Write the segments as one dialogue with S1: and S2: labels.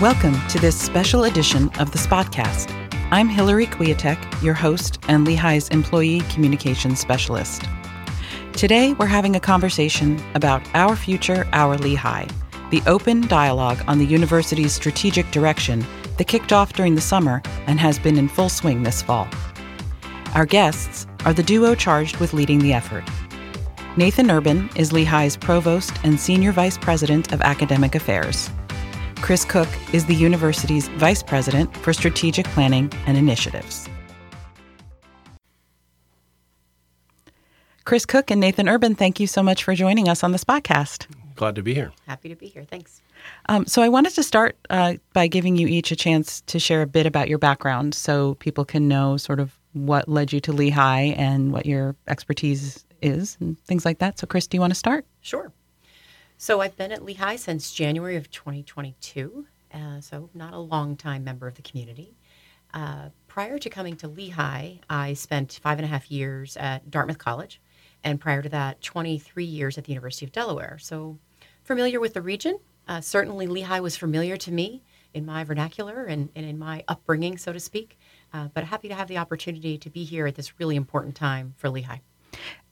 S1: Welcome to this special edition of the Spotcast. I'm Hillary Kwiatek, your host and Lehigh's Employee Communications Specialist. Today, we're having a conversation about Our Future, Our Lehigh, the open dialogue on the university's strategic direction that kicked off during the summer and has been in full swing this fall. Our guests are the duo charged with leading the effort. Nathan Urban is Lehigh's Provost and Senior Vice President of Academic Affairs. Chris Cook is the university's Vice President for Strategic Planning and Initiatives. Chris Cook and Nathan Urban, thank you so much for joining us on the Spotcast.
S2: Glad to be here.
S3: Happy to be here. Thanks.
S1: Um, so, I wanted to start uh, by giving you each a chance to share a bit about your background so people can know sort of what led you to Lehigh and what your expertise is and things like that. So, Chris, do you want to start?
S3: Sure. So I've been at Lehigh since January of 2022, uh, so not a long time member of the community. Uh, prior to coming to Lehigh, I spent five and a half years at Dartmouth College, and prior to that, 23 years at the University of Delaware. So familiar with the region. Uh, certainly, Lehigh was familiar to me in my vernacular and, and in my upbringing, so to speak. Uh, but happy to have the opportunity to be here at this really important time for Lehigh.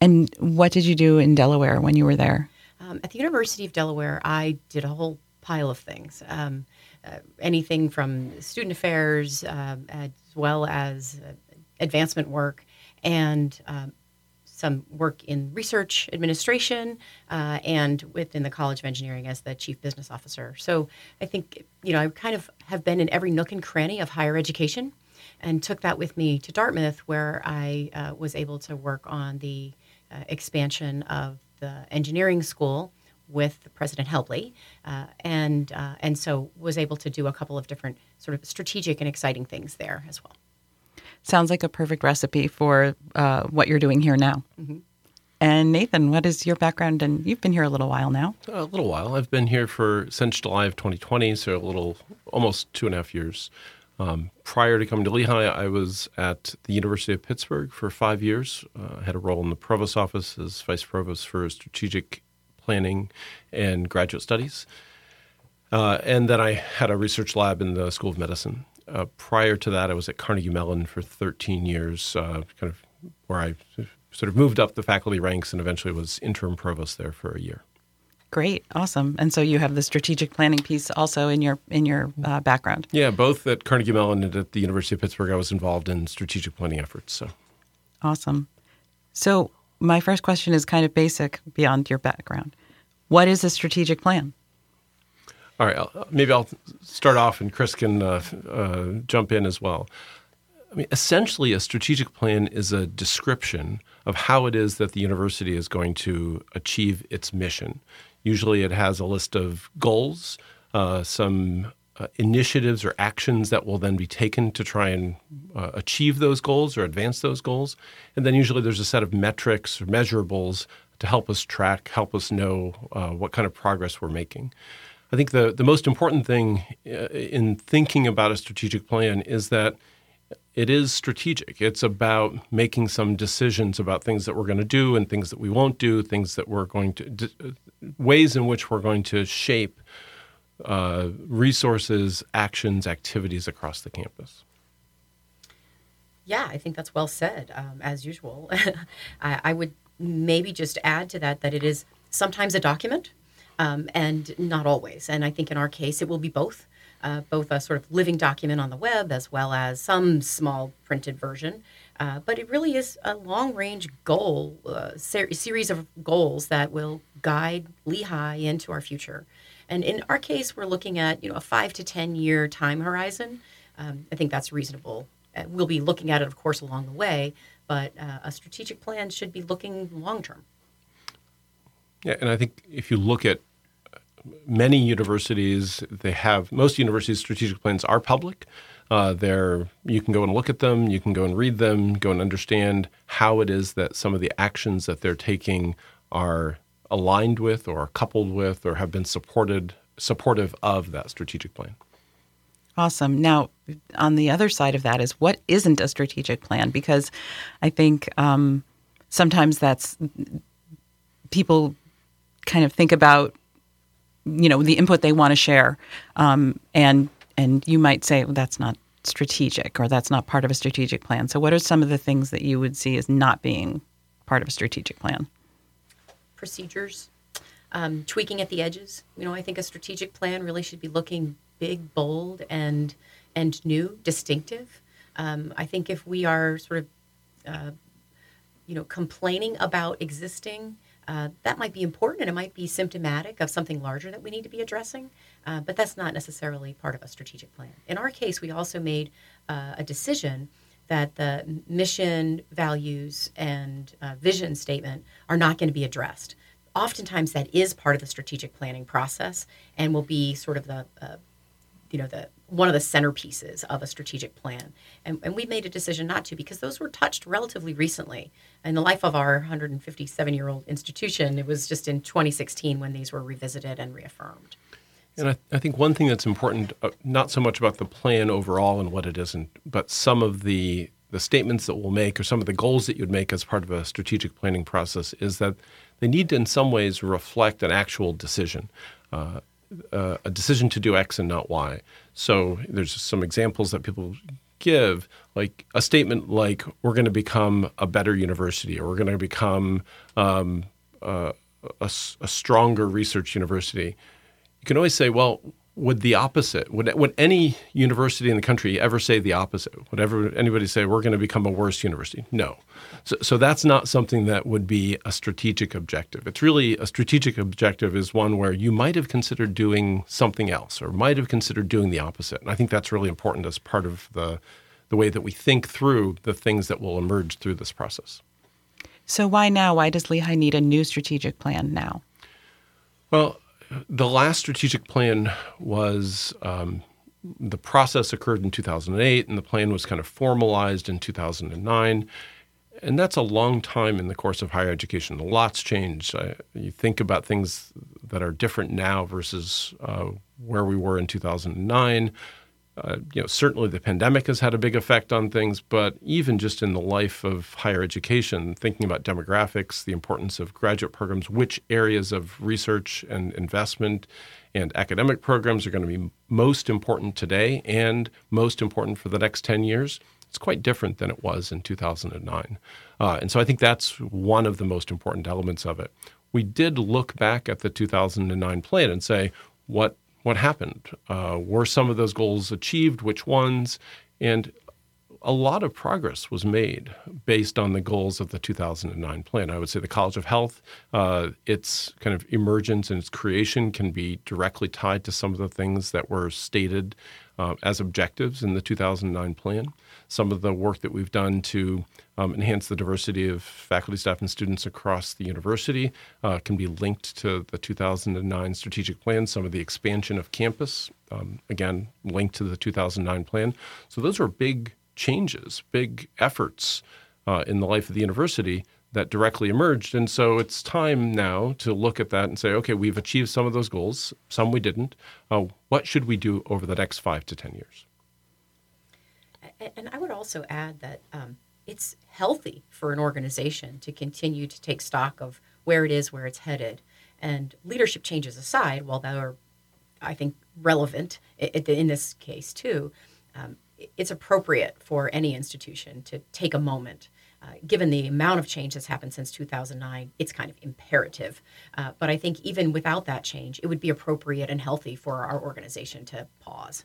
S1: And what did you do in Delaware when you were there?
S3: Um, at the University of Delaware, I did a whole pile of things. Um, uh, anything from student affairs uh, as well as uh, advancement work and um, some work in research administration uh, and within the College of Engineering as the chief business officer. So I think, you know, I kind of have been in every nook and cranny of higher education and took that with me to Dartmouth, where I uh, was able to work on the uh, expansion of the engineering school with President Helbley, uh, and uh, and so was able to do a couple of different sort of strategic and exciting things there as well.
S1: Sounds like a perfect recipe for uh, what you're doing here now. Mm-hmm. And Nathan, what is your background? And you've been here a little while now.
S2: A little while. I've been here for since July of 2020, so a little, almost two and a half years. Um, prior to coming to Lehigh, I was at the University of Pittsburgh for five years. Uh, I had a role in the provost office as vice provost for strategic planning and graduate studies. Uh, and then I had a research lab in the School of Medicine. Uh, prior to that, I was at Carnegie Mellon for 13 years, uh, kind of where I sort of moved up the faculty ranks and eventually was interim provost there for a year.
S1: Great, awesome. And so you have the strategic planning piece also in your in your uh, background.
S2: Yeah, both at Carnegie Mellon and at the University of Pittsburgh, I was involved in strategic planning efforts. So
S1: awesome. So my first question is kind of basic beyond your background. What is a strategic plan?
S2: All right, I'll, maybe I'll start off, and Chris can uh, uh, jump in as well. I mean, essentially, a strategic plan is a description of how it is that the university is going to achieve its mission. Usually, it has a list of goals, uh, some uh, initiatives or actions that will then be taken to try and uh, achieve those goals or advance those goals. And then usually there's a set of metrics or measurables to help us track, help us know uh, what kind of progress we're making. I think the, the most important thing uh, in thinking about a strategic plan is that it is strategic. It's about making some decisions about things that we're going to do and things that we won't do, things that we're going to, ways in which we're going to shape uh, resources, actions, activities across the campus.
S3: Yeah, I think that's well said. Um, as usual, I, I, would maybe just add to that that it is sometimes a document, um, and not always. And I think in our case, it will be both. Uh, both a sort of living document on the web as well as some small printed version. Uh, but it really is a long range goal, uh, ser- series of goals that will guide Lehigh into our future. And in our case, we're looking at you know a five to ten year time horizon. Um, I think that's reasonable. Uh, we'll be looking at it, of course, along the way, but uh, a strategic plan should be looking long term.
S2: Yeah, and I think if you look at many universities, they have most universities' strategic plans are public. Uh, they're you can go and look at them, you can go and read them, go and understand how it is that some of the actions that they're taking are aligned with or coupled with or have been supported supportive of that strategic plan.
S1: Awesome. Now, on the other side of that is what isn't a strategic plan? Because I think um, sometimes that's people kind of think about you know the input they want to share um, and and you might say well, that's not strategic or that's not part of a strategic plan. So, what are some of the things that you would see as not being part of a strategic plan?
S3: Procedures, um, tweaking at the edges. You know, I think a strategic plan really should be looking big, bold, and and new, distinctive. Um, I think if we are sort of, uh, you know, complaining about existing, uh, that might be important and it might be symptomatic of something larger that we need to be addressing. Uh, but that's not necessarily part of a strategic plan. In our case, we also made uh, a decision that the mission, values, and uh, vision statement are not going to be addressed. Oftentimes, that is part of the strategic planning process and will be sort of the uh, you know the one of the centerpieces of a strategic plan. And, and we made a decision not to because those were touched relatively recently. In the life of our 157 year old institution it was just in 2016 when these were revisited and reaffirmed.
S2: And I, I think one thing that's important, uh, not so much about the plan overall and what it isn't, but some of the the statements that we'll make or some of the goals that you'd make as part of a strategic planning process is that they need to, in some ways, reflect an actual decision. Uh, uh, a decision to do X and not Y. So there's some examples that people give, like a statement like "We're going to become a better university," or "We're going to become um, uh, a, a stronger research university." You can always say, "Well, would the opposite? Would would any university in the country ever say the opposite? Would ever anybody say we're going to become a worse university no. So, so that's not something that would be a strategic objective. It's really a strategic objective is one where you might have considered doing something else or might have considered doing the opposite. And i think that's really important as part of the the way that we think through the things that will emerge through this process.
S1: So why now? Why does lehigh need a new strategic plan now?
S2: Well the last strategic plan was um, the process occurred in 2008, and the plan was kind of formalized in 2009. And that's a long time in the course of higher education. Lot's changed. Uh, you think about things that are different now versus uh, where we were in 2009. Uh, you know, certainly the pandemic has had a big effect on things, but even just in the life of higher education, thinking about demographics, the importance of graduate programs, which areas of research and investment and academic programs are going to be most important today and most important for the next 10 years, it's quite different than it was in 2009. Uh, and so I think that's one of the most important elements of it. We did look back at the 2009 plan and say, what what happened? Uh, were some of those goals achieved? Which ones? And a lot of progress was made based on the goals of the 2009 plan. I would say the College of Health, uh, its kind of emergence and its creation can be directly tied to some of the things that were stated uh, as objectives in the 2009 plan. Some of the work that we've done to um, enhance the diversity of faculty, staff, and students across the university uh, can be linked to the 2009 strategic plan. Some of the expansion of campus, um, again, linked to the 2009 plan. So those are big changes, big efforts uh, in the life of the university that directly emerged. And so it's time now to look at that and say, okay, we've achieved some of those goals, some we didn't. Uh, what should we do over the next five to 10 years?
S3: And I would also add that um, it's healthy for an organization to continue to take stock of where it is, where it's headed. And leadership changes aside, while they are, I think, relevant in this case too, um, it's appropriate for any institution to take a moment. Uh, given the amount of change that's happened since 2009, it's kind of imperative. Uh, but I think even without that change, it would be appropriate and healthy for our organization to pause.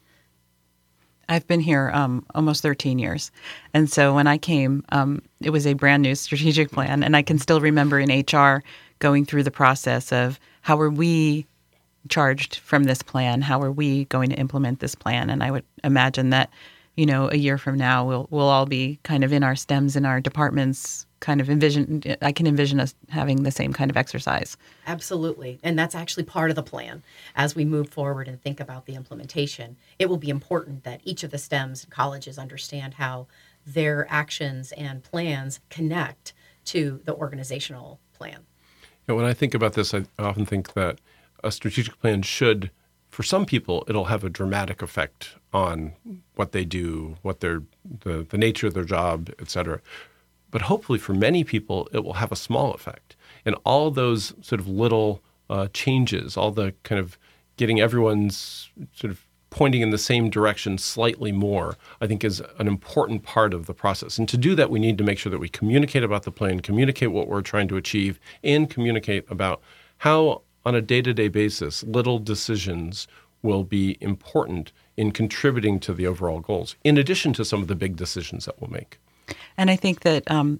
S1: I've been here um, almost 13 years. And so when I came, um, it was a brand new strategic plan. And I can still remember in HR going through the process of how are we charged from this plan? How are we going to implement this plan? And I would imagine that, you know, a year from now, we'll, we'll all be kind of in our stems in our departments kind of envision i can envision us having the same kind of exercise.
S3: Absolutely. And that's actually part of the plan. As we move forward and think about the implementation it will be important that each of the stems and colleges understand how their actions and plans connect to the organizational plan.
S2: You know, when i think about this i often think that a strategic plan should for some people it'll have a dramatic effect on what they do what their the, the nature of their job et cetera but hopefully, for many people, it will have a small effect. And all those sort of little uh, changes, all the kind of getting everyone's sort of pointing in the same direction slightly more, I think is an important part of the process. And to do that, we need to make sure that we communicate about the plan, communicate what we're trying to achieve, and communicate about how, on a day to day basis, little decisions will be important in contributing to the overall goals, in addition to some of the big decisions that we'll make.
S1: And I think that um,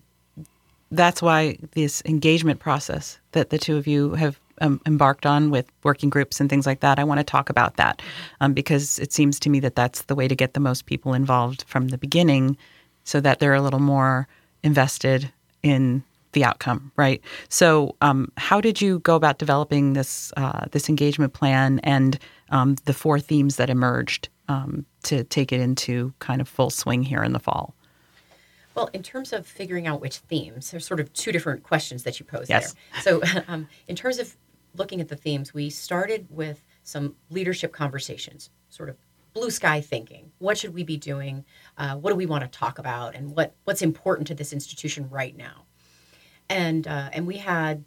S1: that's why this engagement process that the two of you have um, embarked on with working groups and things like that, I want to talk about that um, because it seems to me that that's the way to get the most people involved from the beginning so that they're a little more invested in the outcome, right? So, um, how did you go about developing this uh, this engagement plan and um, the four themes that emerged um, to take it into kind of full swing here in the fall?
S3: Well, in terms of figuring out which themes, there's sort of two different questions that you pose
S1: yes.
S3: there. So, um, in terms of looking at the themes, we started with some leadership conversations, sort of blue sky thinking. What should we be doing? Uh, what do we want to talk about? And what, what's important to this institution right now? And, uh, and we had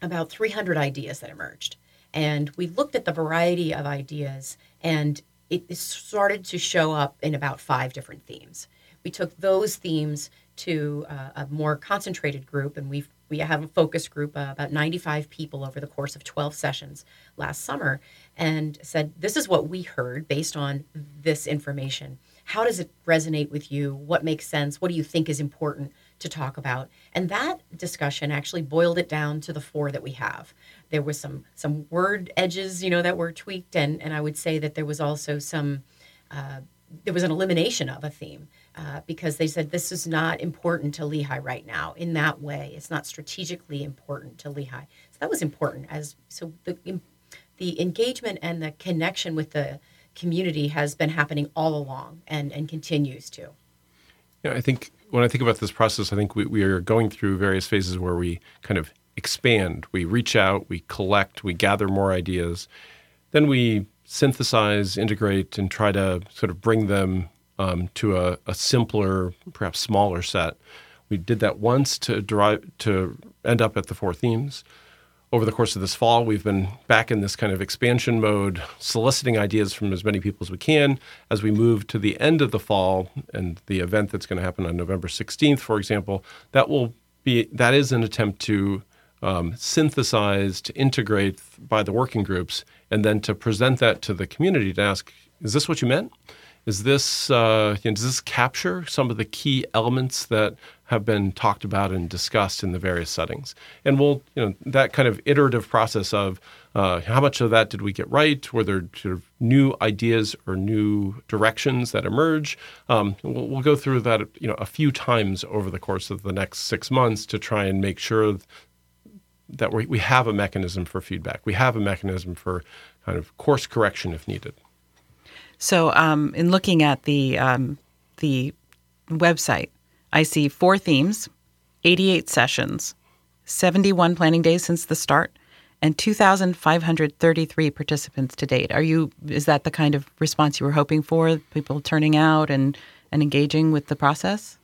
S3: about 300 ideas that emerged. And we looked at the variety of ideas, and it started to show up in about five different themes. We took those themes to uh, a more concentrated group, and we we have a focus group, uh, about 95 people over the course of 12 sessions last summer, and said, This is what we heard based on this information. How does it resonate with you? What makes sense? What do you think is important to talk about? And that discussion actually boiled it down to the four that we have. There was some some word edges, you know, that were tweaked, and and I would say that there was also some uh, there was an elimination of a theme uh, because they said this is not important to Lehigh right now in that way. It's not strategically important to Lehigh. So that was important as so the the engagement and the connection with the community has been happening all along and and continues to.
S2: Yeah, I think when I think about this process, I think we, we are going through various phases where we kind of expand, we reach out, we collect, we gather more ideas, then we synthesize, integrate, and try to sort of bring them um, to a, a, simpler, perhaps smaller set. We did that once to derive to end up at the four themes. Over the course of this fall, we've been back in this kind of expansion mode, soliciting ideas from as many people as we can. As we move to the end of the fall and the event that's going to happen on November 16th, for example, that will be that is an attempt to um, synthesize, to integrate by the working groups, and then to present that to the community to ask, is this what you meant? Is this uh, you know, does this capture some of the key elements that have been talked about and discussed in the various settings? And we'll you know that kind of iterative process of uh, how much of that did we get right? Were there sort of new ideas or new directions that emerge? Um, we'll, we'll, go through that you know a few times over the course of the next six months to try and make sure that we, we have a mechanism for feedback. We have a mechanism for kind of course correction if needed.
S1: So, um, in looking at the um, the website, I see four themes, 88 sessions, 71 planning days since the start, and 2,533 participants to date. Are you? Is that the kind of response you were hoping for? People turning out and and engaging with the process?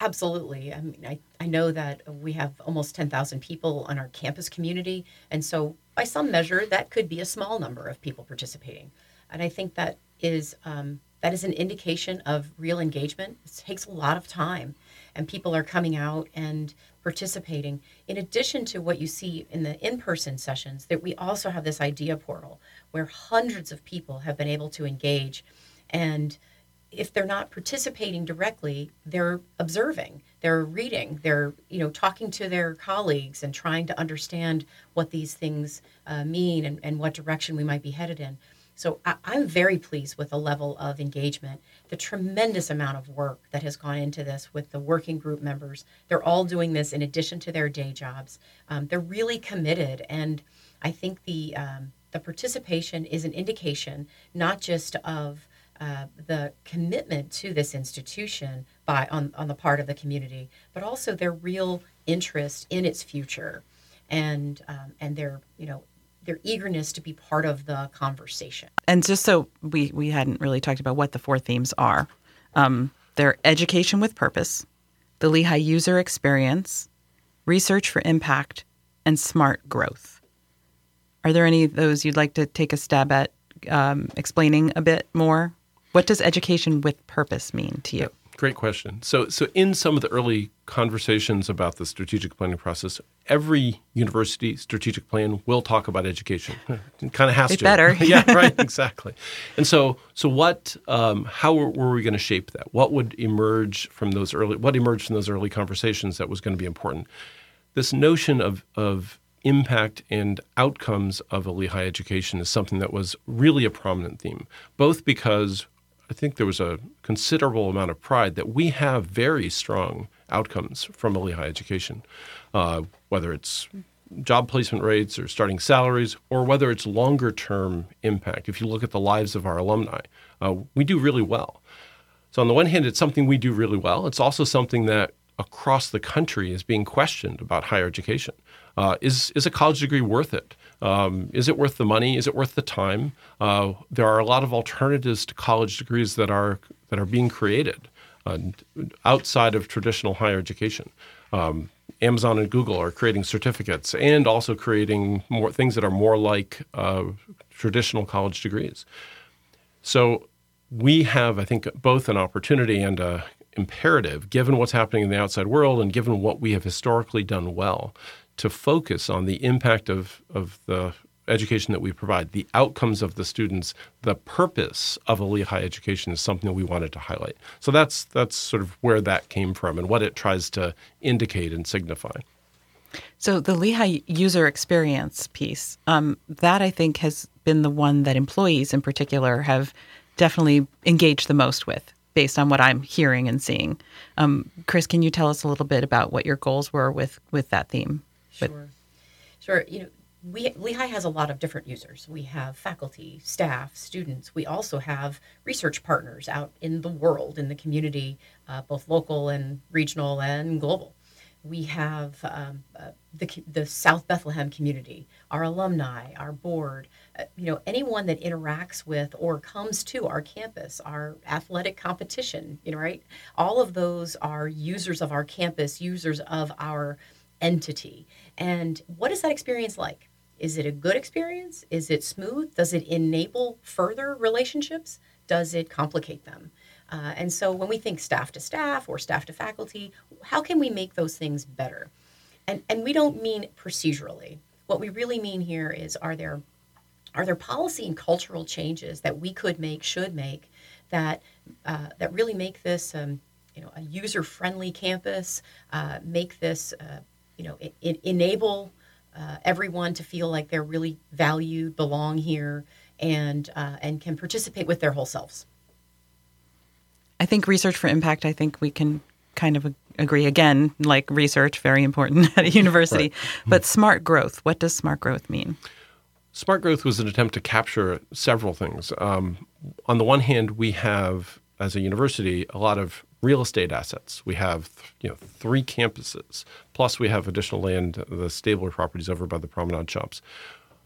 S3: Absolutely. I mean, I, I know that we have almost 10,000 people on our campus community. And so, by some measure, that could be a small number of people participating. And I think that is um, that is an indication of real engagement. It takes a lot of time, and people are coming out and participating. In addition to what you see in the in-person sessions, that we also have this idea portal where hundreds of people have been able to engage, and if they're not participating directly, they're observing, they're reading, they're you know talking to their colleagues and trying to understand what these things uh, mean and, and what direction we might be headed in. So I, am very pleased with the level of engagement, the tremendous amount of work that has gone into this with the working group members. They're all doing this in addition to their day jobs. Um, they're really committed, and I think the um, the participation is an indication not just of uh, the commitment to this institution by on, on the part of the community, but also their real interest in its future, and um, and their you know their eagerness to be part of the conversation.
S1: And just so we we hadn't really talked about what the four themes are, um, they're education with purpose, the Lehigh user experience, research for impact, and smart growth. Are there any of those you'd like to take a stab at um, explaining a bit more? What does education with purpose mean to you?
S2: Great question. So, so in some of the early conversations about the strategic planning process, every university strategic plan will talk about education. It kind of has
S1: it
S2: to.
S1: better.
S2: yeah, right. Exactly. And so, so what? Um, how were, were we going to shape that? What would emerge from those early? What emerged from those early conversations that was going to be important? This notion of of impact and outcomes of a Lehigh education is something that was really a prominent theme, both because I think there was a considerable amount of pride that we have very strong outcomes from a Lehigh education, uh, whether it's job placement rates or starting salaries, or whether it's longer term impact. If you look at the lives of our alumni, uh, we do really well. So, on the one hand, it's something we do really well. It's also something that across the country is being questioned about higher education. Uh, is, is a college degree worth it? Um, is it worth the money? Is it worth the time? Uh, there are a lot of alternatives to college degrees that are that are being created uh, outside of traditional higher education. Um, Amazon and Google are creating certificates and also creating more things that are more like uh, traditional college degrees. So we have, I think, both an opportunity and a imperative, given what's happening in the outside world and given what we have historically done well, to focus on the impact of, of the education that we provide, the outcomes of the students, the purpose of a Lehigh education is something that we wanted to highlight. So that's that's sort of where that came from and what it tries to indicate and signify.
S1: So the Lehigh user experience piece, um, that I think has been the one that employees in particular have definitely engaged the most with, based on what I'm hearing and seeing. Um, Chris, can you tell us a little bit about what your goals were with with that theme?
S3: Sure. But, sure. You know, we, Lehigh has a lot of different users. We have faculty, staff, students. We also have research partners out in the world, in the community, uh, both local and regional and global. We have um, uh, the, the South Bethlehem community, our alumni, our board, uh, you know, anyone that interacts with or comes to our campus, our athletic competition, you know, right? All of those are users of our campus, users of our entity. And what is that experience like? Is it a good experience? Is it smooth? Does it enable further relationships? Does it complicate them? Uh, and so when we think staff to staff or staff to faculty, how can we make those things better? And, and we don't mean procedurally. What we really mean here is are there are there policy and cultural changes that we could make, should make, that uh, that really make this um, you know a user friendly campus, uh, make this uh, you know it, it enable uh, everyone to feel like they're really valued, belong here, and uh, and can participate with their whole selves.
S1: I think research for impact. I think we can kind of agree again. Like research, very important at a university. Right. But smart growth. What does smart growth mean?
S2: Smart growth was an attempt to capture several things. Um, on the one hand, we have as a university a lot of real estate assets. We have you know three campuses, plus we have additional land, the Stabler properties over by the promenade shops.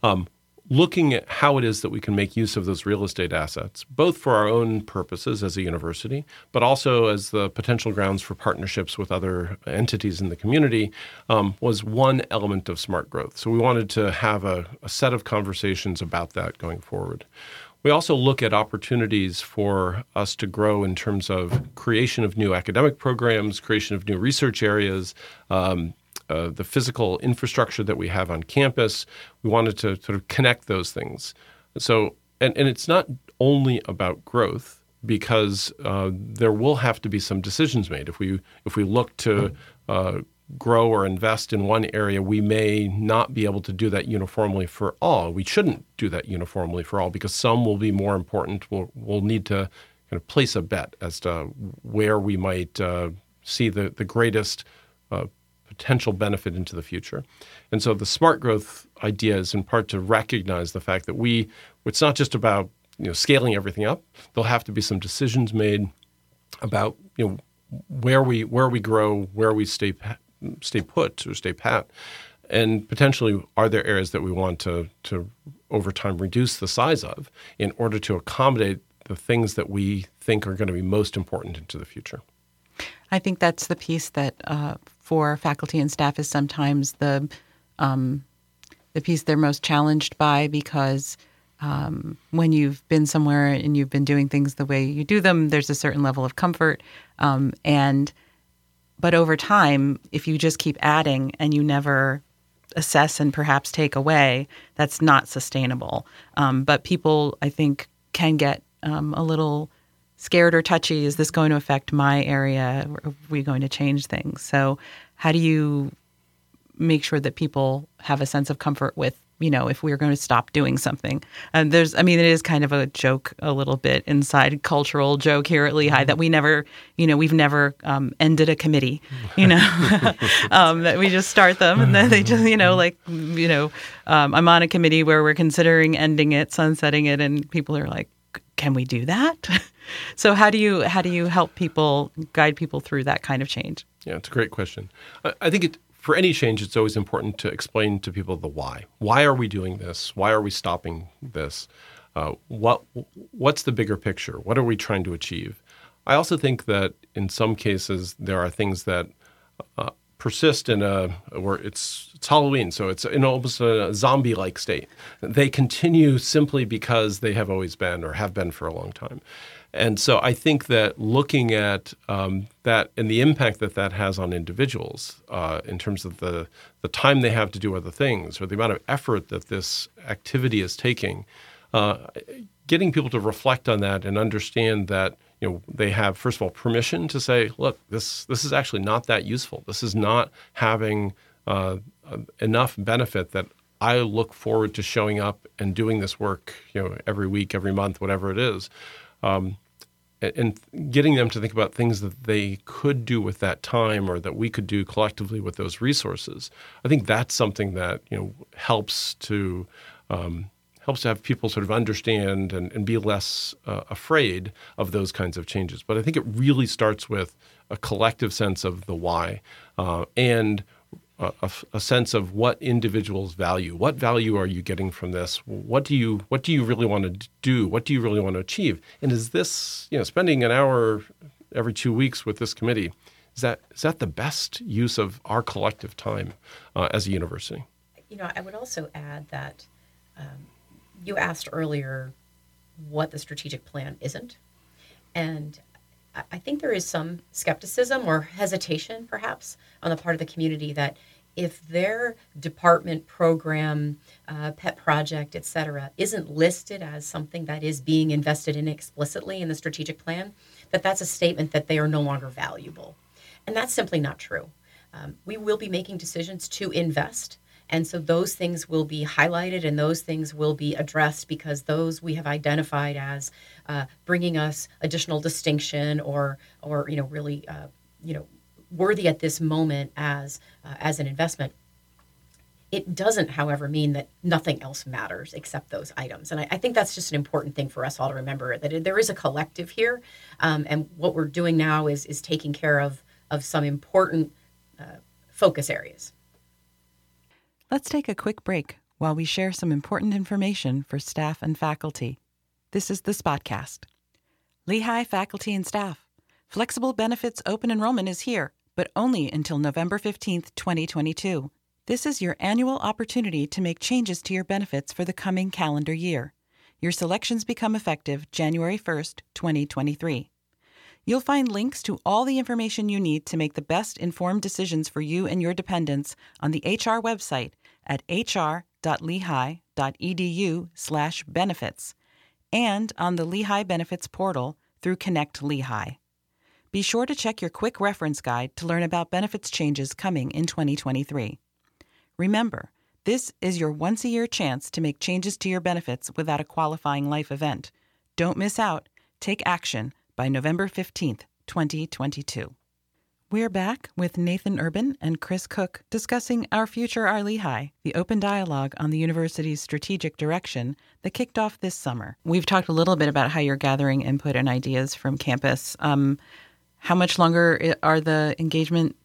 S2: Um, looking at how it is that we can make use of those real estate assets, both for our own purposes as a university, but also as the potential grounds for partnerships with other entities in the community, um, was one element of smart growth. So we wanted to have a, a set of conversations about that going forward. We also look at opportunities for us to grow in terms of creation of new academic programs, creation of new research areas, um, uh, the physical infrastructure that we have on campus. We wanted to sort of connect those things. So, and, and it's not only about growth because uh, there will have to be some decisions made. If we if we look to uh, grow or invest in one area, we may not be able to do that uniformly for all. We shouldn't do that uniformly for all because some will be more important. We'll, we'll need to kind of place a bet as to where we might uh, see the, the greatest uh, potential benefit into the future. And so the smart growth idea is in part to recognize the fact that we, it's not just about you know, scaling everything up. There'll have to be some decisions made about you know where we where we grow, where we stay stay put or stay pat? And potentially, are there areas that we want to, to over time reduce the size of in order to accommodate the things that we think are going to be most important into the future?
S1: I think that's the piece that uh, for faculty and staff is sometimes the um, the piece they're most challenged by because um, when you've been somewhere and you've been doing things the way you do them, there's a certain level of comfort. Um, and but over time, if you just keep adding and you never assess and perhaps take away, that's not sustainable. Um, but people, I think, can get um, a little scared or touchy. Is this going to affect my area? Are we going to change things? So, how do you make sure that people have a sense of comfort with you know, if we are going to stop doing something. And there's, I mean, it is kind of a joke, a little bit inside cultural joke here at Lehigh that we never, you know, we've never um, ended a committee, you know, um, that we just start them and then they just, you know, like, you know, um, I'm on a committee where we're considering ending it, sunsetting it, and people are like, can we do that? so how do you how do you help people guide people through that kind of change?
S2: Yeah, it's a great question. I, I think it for any change, it's always important to explain to people the why. Why are we doing this? Why are we stopping this? Uh, what what's the bigger picture? What are we trying to achieve? I also think that in some cases there are things that uh, persist in a where it's it's Halloween, so it's in almost a zombie-like state. They continue simply because they have always been or have been for a long time. And so I think that looking at um, that and the impact that that has on individuals uh, in terms of the, the time they have to do other things or the amount of effort that this activity is taking, uh, getting people to reflect on that and understand that you know they have first of all permission to say, look, this this is actually not that useful. This is not having uh, enough benefit that I look forward to showing up and doing this work, you know, every week, every month, whatever it is um, and getting them to think about things that they could do with that time or that we could do collectively with those resources. I think that's something that you know helps to um, helps to have people sort of understand and, and be less uh, afraid of those kinds of changes. But I think it really starts with a collective sense of the why uh, and a, a, sense of what individuals value. What value are you getting from this? What do you what do you really want to do? What do you really want to achieve? And is this you know spending an hour every two weeks with this committee? Is that is that the best use of our collective time uh, as a university?
S3: You know, I would also add that um, you asked earlier what the strategic plan isn't, and I think there is some skepticism or hesitation, perhaps, on the part of the community that if their department program, uh, pet project, et cetera, isn't listed as something that is being invested in explicitly in the strategic plan, that that's a statement that they are no longer valuable. And that's simply not true. Um, we will be making decisions to invest and so those things will be highlighted and those things will be addressed because those we have identified as uh, bringing us additional distinction or, or you know, really, uh, you know, worthy at this moment as uh, as an investment. It doesn't, however, mean that nothing else matters except those items. And I, I think that's just an important thing for us all to remember that there is a collective here, um, and what we're doing now is is taking care of of some important uh, focus areas.
S1: Let's take a quick break while we share some important information for staff and faculty. This is the Spotcast. Lehigh faculty and staff. Flexible benefits open enrollment is here, but only until November 15th, 2022. This is your annual opportunity to make changes to your benefits for the coming calendar year. Your selections become effective January 1st, 2023. You'll find links to all the information you need to make the best informed decisions for you and your dependents on the HR website at hr.lehigh.edu/benefits and on the Lehigh Benefits portal through Connect Lehigh. Be sure to check your quick reference guide to learn about benefits changes coming in 2023. Remember, this is your once a year chance to make changes to your benefits without a qualifying life event. Don't miss out. Take action by November 15th, 2022. We're back with Nathan Urban and Chris Cook discussing Our Future, Our Lehigh, the open dialogue on the university's strategic direction that kicked off this summer. We've talked a little bit about how you're gathering input and ideas from campus. Um, how much longer are the engagement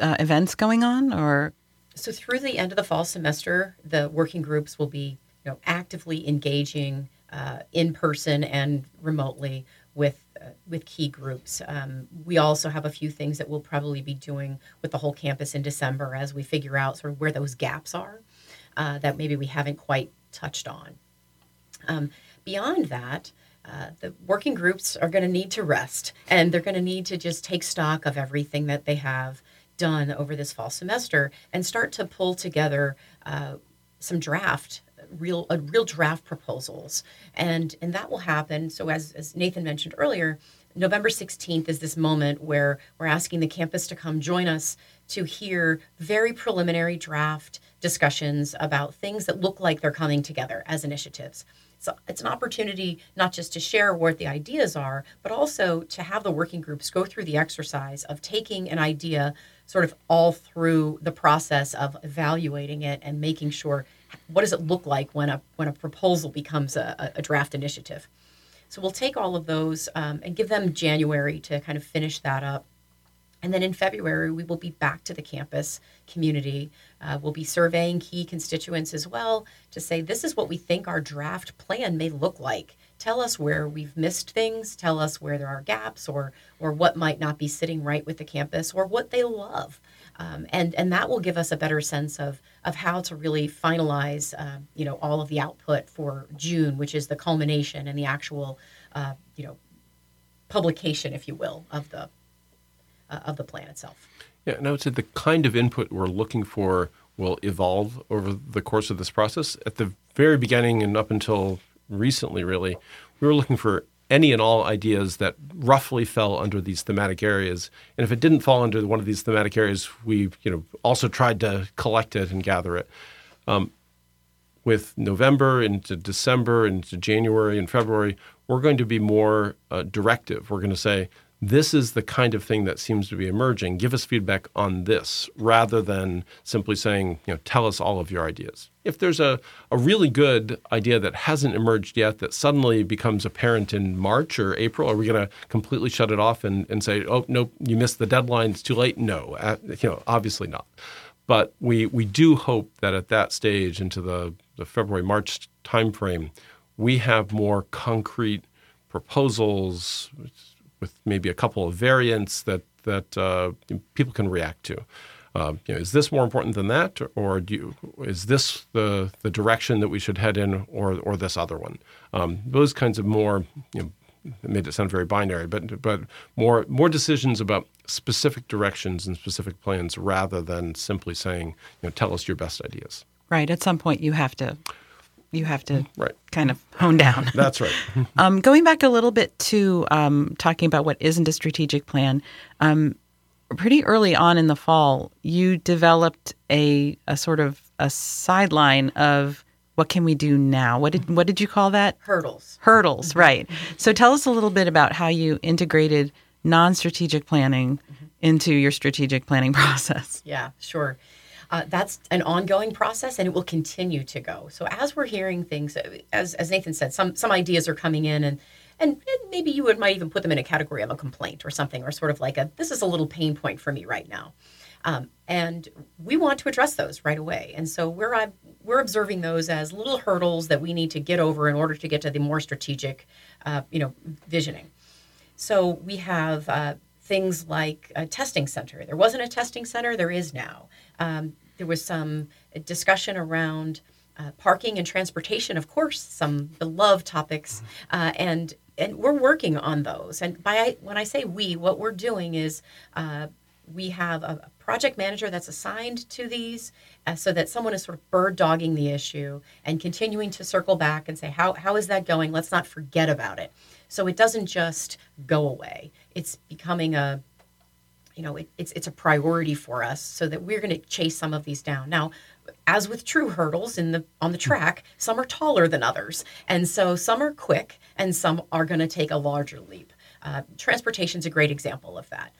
S1: uh, events going on, or
S3: so through the end of the fall semester, the working groups will be you know actively engaging uh, in person and remotely with with key groups. Um, we also have a few things that we'll probably be doing with the whole campus in December as we figure out sort of where those gaps are uh, that maybe we haven't quite touched on. Um, beyond that, uh, the working groups are going to need to rest and they're going to need to just take stock of everything that they have done over this fall semester and start to pull together uh, some draft real uh, real draft proposals. And and that will happen. So as as Nathan mentioned earlier November 16th is this moment where we're asking the campus to come join us to hear very preliminary draft discussions about things that look like they're coming together as initiatives. So it's an opportunity not just to share what the ideas are, but also to have the working groups go through the exercise of taking an idea sort of all through the process of evaluating it and making sure what does it look like when a when a proposal becomes a, a draft initiative. So we'll take all of those um, and give them January to kind of finish that up. And then in February, we will be back to the campus community. Uh, we'll be surveying key constituents as well to say this is what we think our draft plan may look like. Tell us where we've missed things. Tell us where there are gaps, or or what might not be sitting right with the campus, or what they love, um, and and that will give us a better sense of of how to really finalize, uh, you know, all of the output for June, which is the culmination and the actual, uh, you know, publication, if you will, of the uh, of the plan itself.
S2: Yeah, and I would say the kind of input we're looking for will evolve over the course of this process. At the very beginning and up until recently, really, we were looking for any and all ideas that roughly fell under these thematic areas. And if it didn't fall under one of these thematic areas, we you know also tried to collect it and gather it. Um, with November into December into January and February, we're going to be more uh, directive. We're going to say this is the kind of thing that seems to be emerging. Give us feedback on this rather than simply saying, you know, tell us all of your ideas. If there's a, a really good idea that hasn't emerged yet that suddenly becomes apparent in March or April, are we going to completely shut it off and, and say, oh, nope, you missed the deadline, it's too late? No, uh, you know, obviously not. But we, we do hope that at that stage into the, the February, March timeframe, we have more concrete proposals, with maybe a couple of variants that that uh, people can react to. Uh, you know, is this more important than that, or do you, is this the the direction that we should head in, or or this other one? Um, those kinds of more you know, made it sound very binary, but but more more decisions about specific directions and specific plans rather than simply saying, you know, tell us your best ideas.
S1: Right. At some point, you have to you have to
S2: right.
S1: kind of hone down.
S2: That's right.
S1: um, going back a little bit to um, talking about what isn't a strategic plan, um, pretty early on in the fall, you developed a, a sort of a sideline of what can we do now? What did what did you call that?
S3: Hurdles.
S1: Hurdles, mm-hmm. right. So tell us a little bit about how you integrated non-strategic planning mm-hmm. into your strategic planning process.
S3: Yeah, sure. Uh, that's an ongoing process and it will continue to go. So as we're hearing things, as, as Nathan said, some, some ideas are coming in and, and maybe you would might even put them in a category of a complaint or something, or sort of like a, this is a little pain point for me right now. Um, and we want to address those right away. And so we're, we're observing those as little hurdles that we need to get over in order to get to the more strategic, uh, you know, visioning. So we have uh, things like a testing center. There wasn't a testing center, there is now. Um, there was some discussion around uh, parking and transportation, of course, some beloved topics, uh, and and we're working on those. And by when I say we, what we're doing is uh, we have a, project manager that's assigned to these, uh, so that someone is sort of bird dogging the issue and continuing to circle back and say how how is that going? Let's not forget about it. So it doesn't just go away. It's becoming a you know, it, it's it's a priority for us so that we're going to chase some of these down. Now, as with true hurdles in the on the track, some are taller than others, and so some are quick, and some are going to take a larger leap. Uh, Transportation is a great example of that.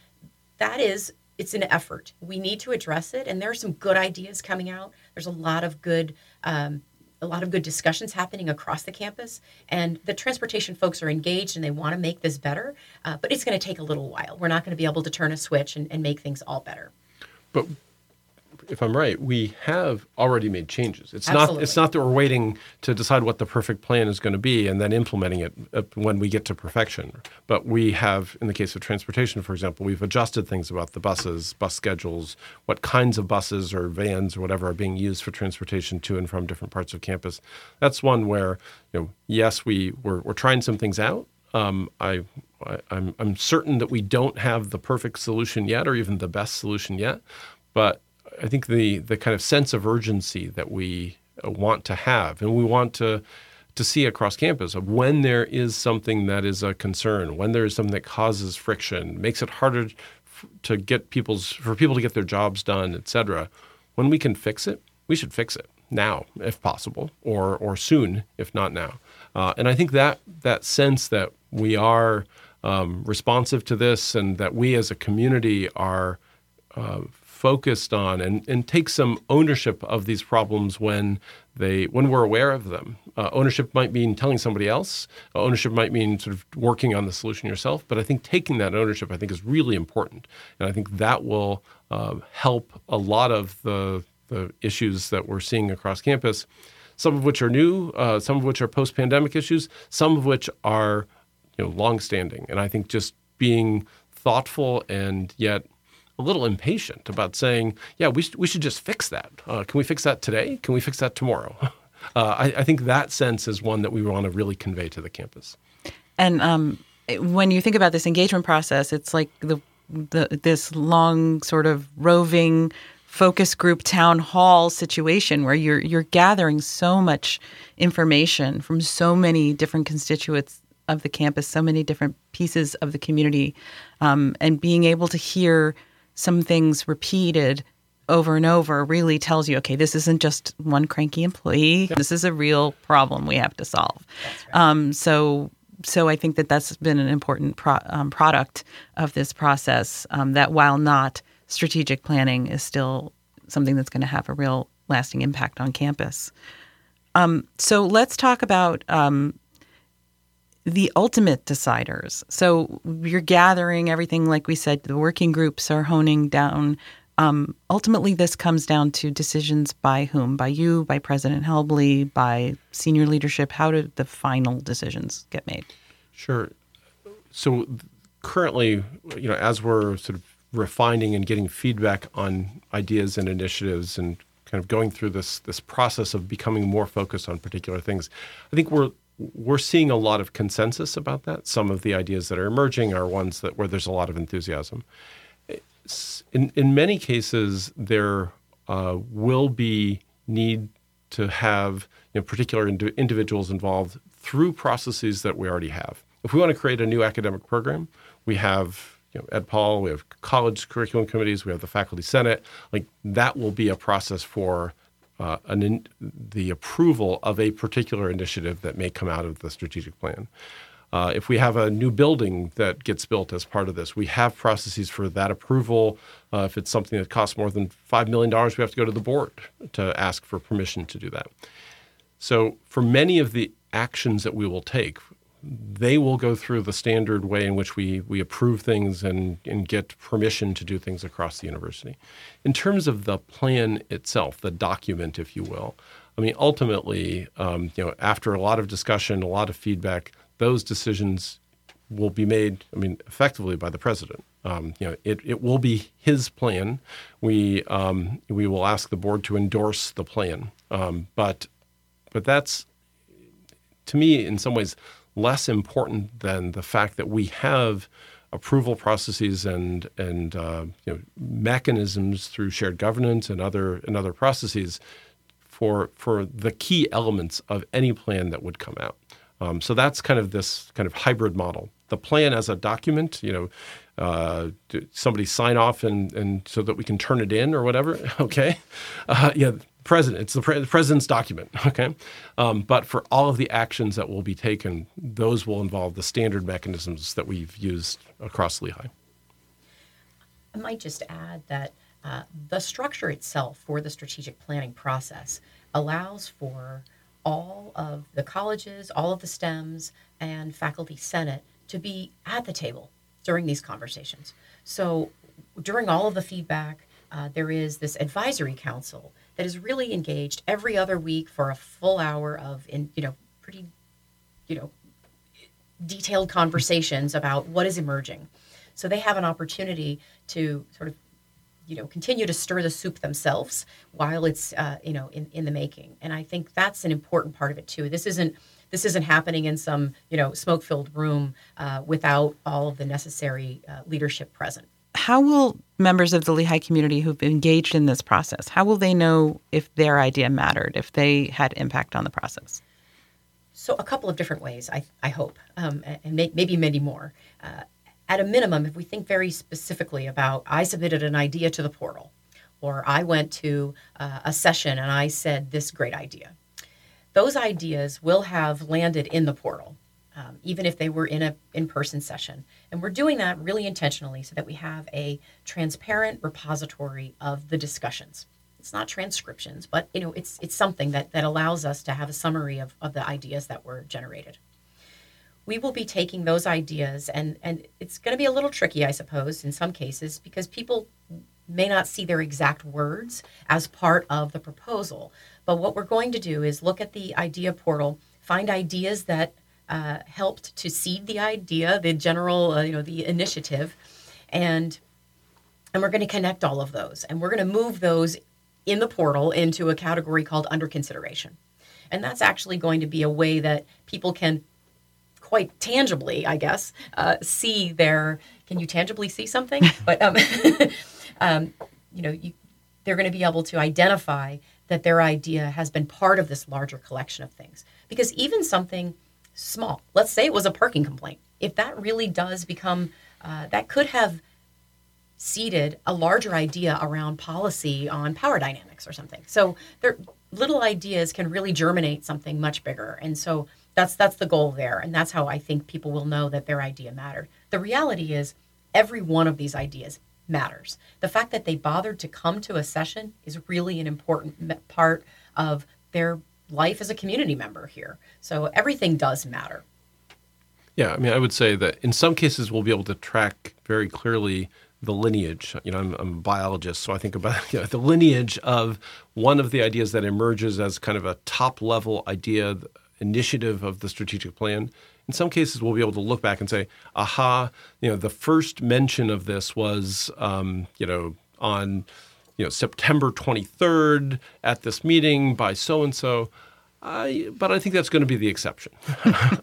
S3: That is, it's an effort. We need to address it, and there are some good ideas coming out. There's a lot of good um, a lot of good discussions happening across the campus, and the transportation folks are engaged and they want to make this better. Uh, but it's going to take a little while. We're not going to be able to turn a switch and, and make things all better.
S2: But if I'm right, we have already made changes. It's
S3: Absolutely.
S2: not it's not that we're waiting to decide what the perfect plan is going to be and then implementing it uh, when we get to perfection. But we have, in the case of transportation, for example, we've adjusted things about the buses, bus schedules, what kinds of buses or vans or whatever are being used for transportation to and from different parts of campus. That's one where you know, yes, we we're, we're trying some things out. Um, I, I I'm I'm certain that we don't have the perfect solution yet, or even the best solution yet, but I think the the kind of sense of urgency that we uh, want to have, and we want to to see across campus of when there is something that is a concern, when there is something that causes friction, makes it harder to get people's for people to get their jobs done, et cetera. When we can fix it, we should fix it now, if possible, or or soon, if not now. Uh, and I think that that sense that we are um, responsive to this, and that we as a community are uh, focused on and, and take some ownership of these problems when they when we're aware of them. Uh, ownership might mean telling somebody else. Uh, ownership might mean sort of working on the solution yourself. But I think taking that ownership, I think, is really important, and I think that will uh, help a lot of the the issues that we're seeing across campus. Some of which are new, uh, some of which are post-pandemic issues, some of which are you know long-standing. And I think just being thoughtful and yet a little impatient about saying, yeah, we, we should just fix that. Uh, can we fix that today? Can we fix that tomorrow? Uh, I, I, think that sense is one that we want to really convey to the campus.
S1: And um, when you think about this engagement process, it's like the, the this long sort of roving focus group town hall situation where you're you're gathering so much information from so many different constituents of the campus, so many different pieces of the community, um, and being able to hear some things repeated over and over really tells you, okay, this isn't just one cranky employee. This is a real problem we have to solve. Right. Um, so, so I think that that's been an important pro- um, product of this process. Um, that while not strategic planning, is still something that's going to have a real lasting impact on campus. Um, so let's talk about um, the ultimate deciders. So you're gathering everything, like we said, the working groups are honing down um, ultimately, this comes down to decisions by whom? By you, by President Helble, by senior leadership. How do the final decisions get made?
S2: Sure. So currently, you know, as we're sort of refining and getting feedback on ideas and initiatives and kind of going through this this process of becoming more focused on particular things, I think we're we're seeing a lot of consensus about that. Some of the ideas that are emerging are ones that where there's a lot of enthusiasm in, in many cases, there uh, will be need to have you know, particular ind- individuals involved through processes that we already have. If we want to create a new academic program, we have you know, Ed Paul, we have college curriculum committees, we have the faculty senate. Like that will be a process for uh, an the approval of a particular initiative that may come out of the strategic plan. Uh, if we have a new building that gets built as part of this, we have processes for that approval. Uh, if it's something that costs more than $5 million, we have to go to the board to ask for permission to do that. So, for many of the actions that we will take, they will go through the standard way in which we, we approve things and, and get permission to do things across the university. In terms of the plan itself, the document, if you will, I mean, ultimately, um, you know, after a lot of discussion, a lot of feedback, those decisions will be made, I mean, effectively by the president. Um, you know, it, it will be his plan. We um, we will ask the board to endorse the plan, um, but but that's to me in some ways less important than the fact that we have approval processes and and uh, you know, mechanisms through shared governance and other and other processes for for the key elements of any plan that would come out. Um, so that's kind of this kind of hybrid model. The plan as a document, you know, uh, somebody sign off and, and so that we can turn it in or whatever. Okay, uh, yeah, president. It's the, pre- the, president's document. Okay, um, but for all of the actions that will be taken, those will involve the standard mechanisms that we've used across Lehigh.
S3: I might just add that uh, the structure itself for the strategic planning process allows for all of the colleges, all of the STEMs, and faculty senate to be at the table during these conversations. So during all of the feedback, uh, there is this advisory council that is really engaged every other week for a full hour of, in you know, pretty, you know, detailed conversations about what is emerging. So they have an opportunity to sort of you know continue to stir the soup themselves while it's uh, you know in, in the making. And i think that's an important part of it too. This isn't this isn't happening in some you know smoke filled room uh, without all of the necessary uh, leadership present
S1: how will members of the lehigh community who've engaged in this process how will they know if their idea mattered if they had impact on the process?
S3: So a couple of different ways i, I hope um, and may, maybe many more. Uh, at a minimum, if we think very specifically about I submitted an idea to the portal, or I went to uh, a session and I said this great idea, those ideas will have landed in the portal, um, even if they were in a in-person session. And we're doing that really intentionally so that we have a transparent repository of the discussions. It's not transcriptions, but you know, it's it's something that that allows us to have a summary of, of the ideas that were generated we will be taking those ideas and and it's going to be a little tricky i suppose in some cases because people may not see their exact words as part of the proposal but what we're going to do is look at the idea portal find ideas that uh, helped to seed the idea the general uh, you know the initiative and and we're going to connect all of those and we're going to move those in the portal into a category called under consideration and that's actually going to be a way that people can quite tangibly, I guess, uh, see their. Can you tangibly see something? but um, um, you know, you, they're going to be able to identify that their idea has been part of this larger collection of things. Because even something small, let's say it was a parking complaint, if that really does become, uh, that could have seeded a larger idea around policy on power dynamics or something. So there, little ideas can really germinate something much bigger. And so that's that's the goal there, and that's how I think people will know that their idea mattered. The reality is, every one of these ideas matters. The fact that they bothered to come to a session is really an important part of their life as a community member here. So everything does matter.
S2: Yeah, I mean, I would say that in some cases we'll be able to track very clearly the lineage. You know, I'm, I'm, a biologist, so I think about you know, the lineage of one of the ideas that emerges as kind of a top level idea initiative of the strategic plan. In some cases, we'll be able to look back and say, aha, you know, the first mention of this was, um, you know, on, you know, September 23rd at this meeting by so and so. but I think that's going to be the exception.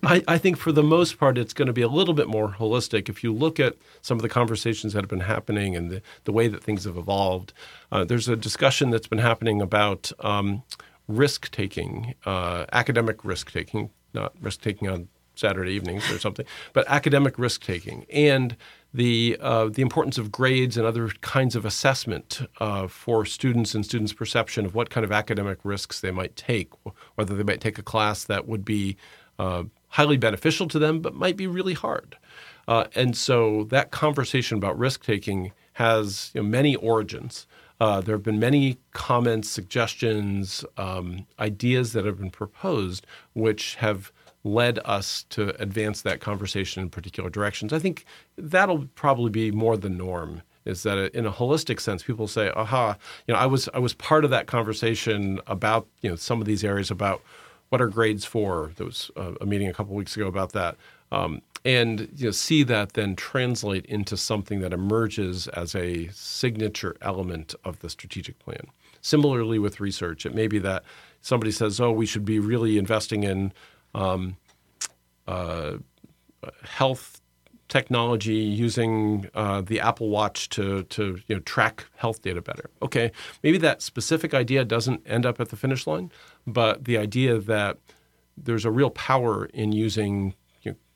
S2: I, I, think for the most part, it's going to be a little bit more holistic. If you look at some of the conversations that have been happening and the, the way that things have evolved, uh, there's a discussion that's been happening about um, risk taking, uh, academic risk taking, not risk taking on Saturday evenings or something, but academic risk taking, and the uh, the importance of grades and other kinds of assessment uh, for students and students' perception of what kind of academic risks they might take, whether they might take a class that would be uh, highly beneficial to them but might be really hard. Uh, and so that conversation about risk taking has you know, many origins. Uh, there have been many comments, suggestions, um, ideas that have been proposed, which have led us to advance that conversation in particular directions. I think that'll probably be more the norm. Is that in a holistic sense, people say, "Aha, you know, I was I was part of that conversation about you know some of these areas about what are grades for." There was a, meeting a couple weeks ago about that. Um, and you know, see that then translate into something that emerges as a signature element of the strategic plan. Similarly, with research, it may be that somebody says, "Oh, we should be really investing in um, uh, health technology using uh, the Apple Watch to to you know, track health data better." Okay, maybe that specific idea doesn't end up at the finish line, but the idea that there's a real power in using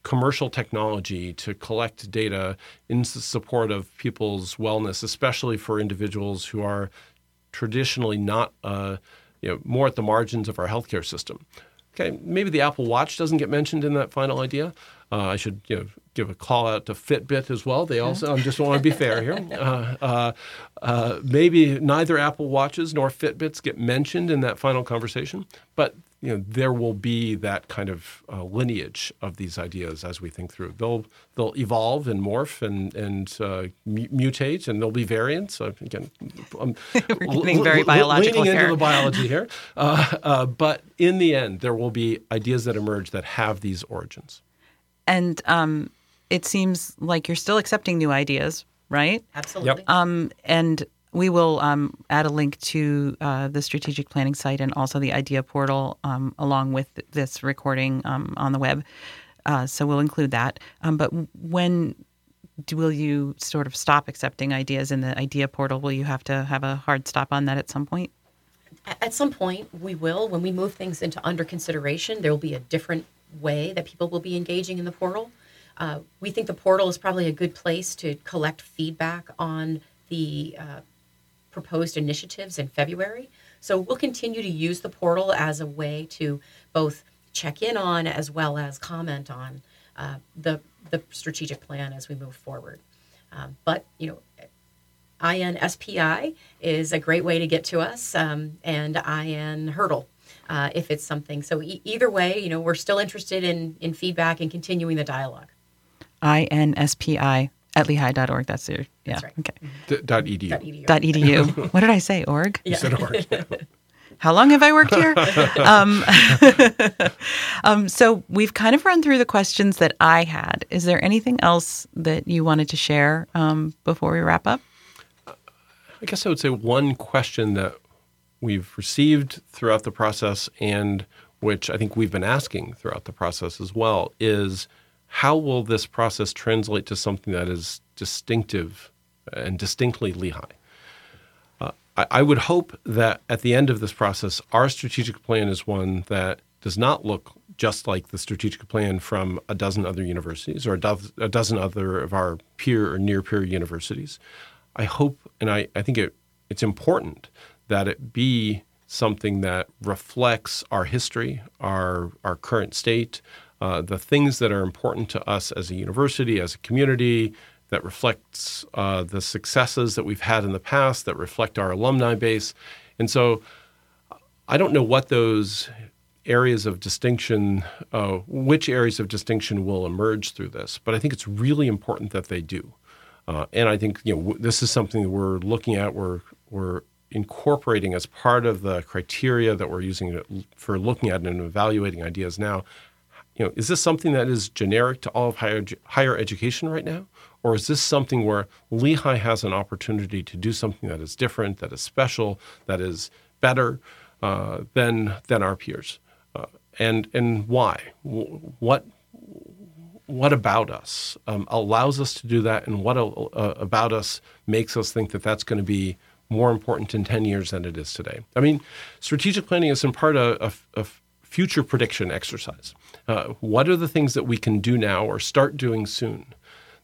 S2: commercial technology to collect data in support of people's wellness, especially for individuals who are traditionally not, uh, you know, more at the margins of our healthcare system. Okay, maybe the Apple Watch doesn't get mentioned in that final idea. Uh, I should you know, give a call out to Fitbit as well. They also I just want to be fair here. Uh, uh, uh, maybe neither Apple Watches nor Fitbits get mentioned in that final conversation, but you know there will be that kind of uh, lineage of these ideas as we think through. They'll they'll evolve and morph and and uh, mutate, and there'll be variants. Uh, again,
S1: I'm We're getting very biological
S2: leaning
S1: here.
S2: into the biology here. Uh, uh, but in the end, there will be ideas that emerge that have these origins.
S1: And um, it seems like you're still accepting new ideas, right?
S3: Absolutely.
S2: Yep.
S1: Um, and we will um, add a link to uh, the strategic planning site and also the idea portal um, along with this recording um, on the web. Uh, so we'll include that. Um, but when do, will you sort of stop accepting ideas in the idea portal? Will you have to have a hard stop on that at some point?
S3: At some point, we will. When we move things into under consideration, there will be a different way that people will be engaging in the portal. Uh, we think the portal is probably a good place to collect feedback on the uh, proposed initiatives in February. So we'll continue to use the portal as a way to both check in on as well as comment on uh, the the strategic plan as we move forward. Um, but you know, INSPI is a great way to get to us, um, and IN Hurdle uh, if it's something. So e- either way, you know, we're still interested in in feedback and continuing the dialogue.
S1: INSPI at lehigh.org. That's your, yeah.
S3: That's right.
S1: Okay.
S2: D- dot edu.
S3: Dot edu.
S1: Dot edu. what did I say? Org?
S2: You said org.
S1: How long have I worked here? um, um, so we've kind of run through the questions that I had. Is there anything else that you wanted to share um, before we wrap up?
S2: I guess I would say one question that we've received throughout the process and which I think we've been asking throughout the process as well is how will this process translate to something that is distinctive and distinctly Lehigh? Uh, I, I would hope that at the end of this process, our strategic plan is one that does not look just like the strategic plan from a dozen other universities or a, do- a dozen other of our peer or near peer universities. I hope and I, I think it, it's important that it be something that reflects our history, our, our current state, uh, the things that are important to us as a university, as a community, that reflects uh, the successes that we've had in the past, that reflect our alumni base. And so I don't know what those areas of distinction, uh, which areas of distinction will emerge through this, but I think it's really important that they do. Uh, and I think you know w- this is something that we're looking at. We're we're incorporating as part of the criteria that we're using for looking at and evaluating ideas now. You know, is this something that is generic to all of higher higher education right now, or is this something where Lehigh has an opportunity to do something that is different, that is special, that is better uh, than than our peers, uh, and and why? What what about us um, allows us to do that, and what uh, about us makes us think that that's going to be more important in 10 years than it is today. I mean, strategic planning is in part a, a, a future prediction exercise. Uh, what are the things that we can do now or start doing soon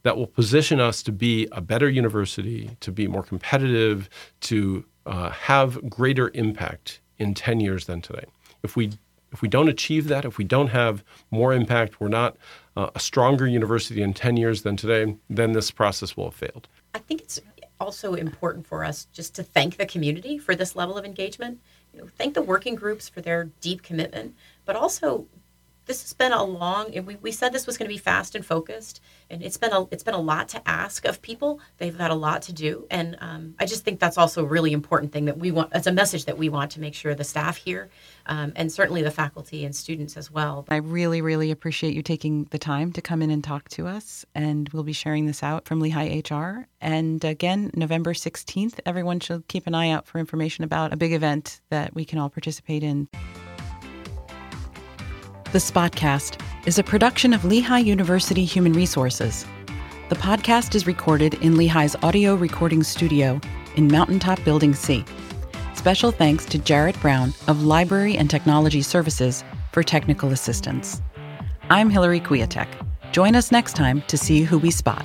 S2: that will position us to be a better university, to be more competitive, to uh, have greater impact in 10 years than today? If we if we don't achieve that, if we don't have more impact, we're not uh, a stronger university in 10 years than today, then this process will have failed.
S3: I think it's also important for us just to thank the community for this level of engagement. You know, thank the working groups for their deep commitment, but also this has been a long we, we said this was going to be fast and focused and it's been a it's been a lot to ask of people they've had a lot to do and um, i just think that's also a really important thing that we want it's a message that we want to make sure the staff here um, and certainly the faculty and students as well
S1: I really, really appreciate you taking the time to come in and talk to us. And we'll be sharing this out from Lehigh HR. And again, November 16th, everyone should keep an eye out for information about a big event that we can all participate in. The Spotcast is a production of Lehigh University Human Resources. The podcast is recorded in Lehigh's audio recording studio in Mountaintop Building C. Special thanks to Jarrett Brown of Library and Technology Services for technical assistance. I'm Hillary Kwiatek. Join us next time to see who we spot.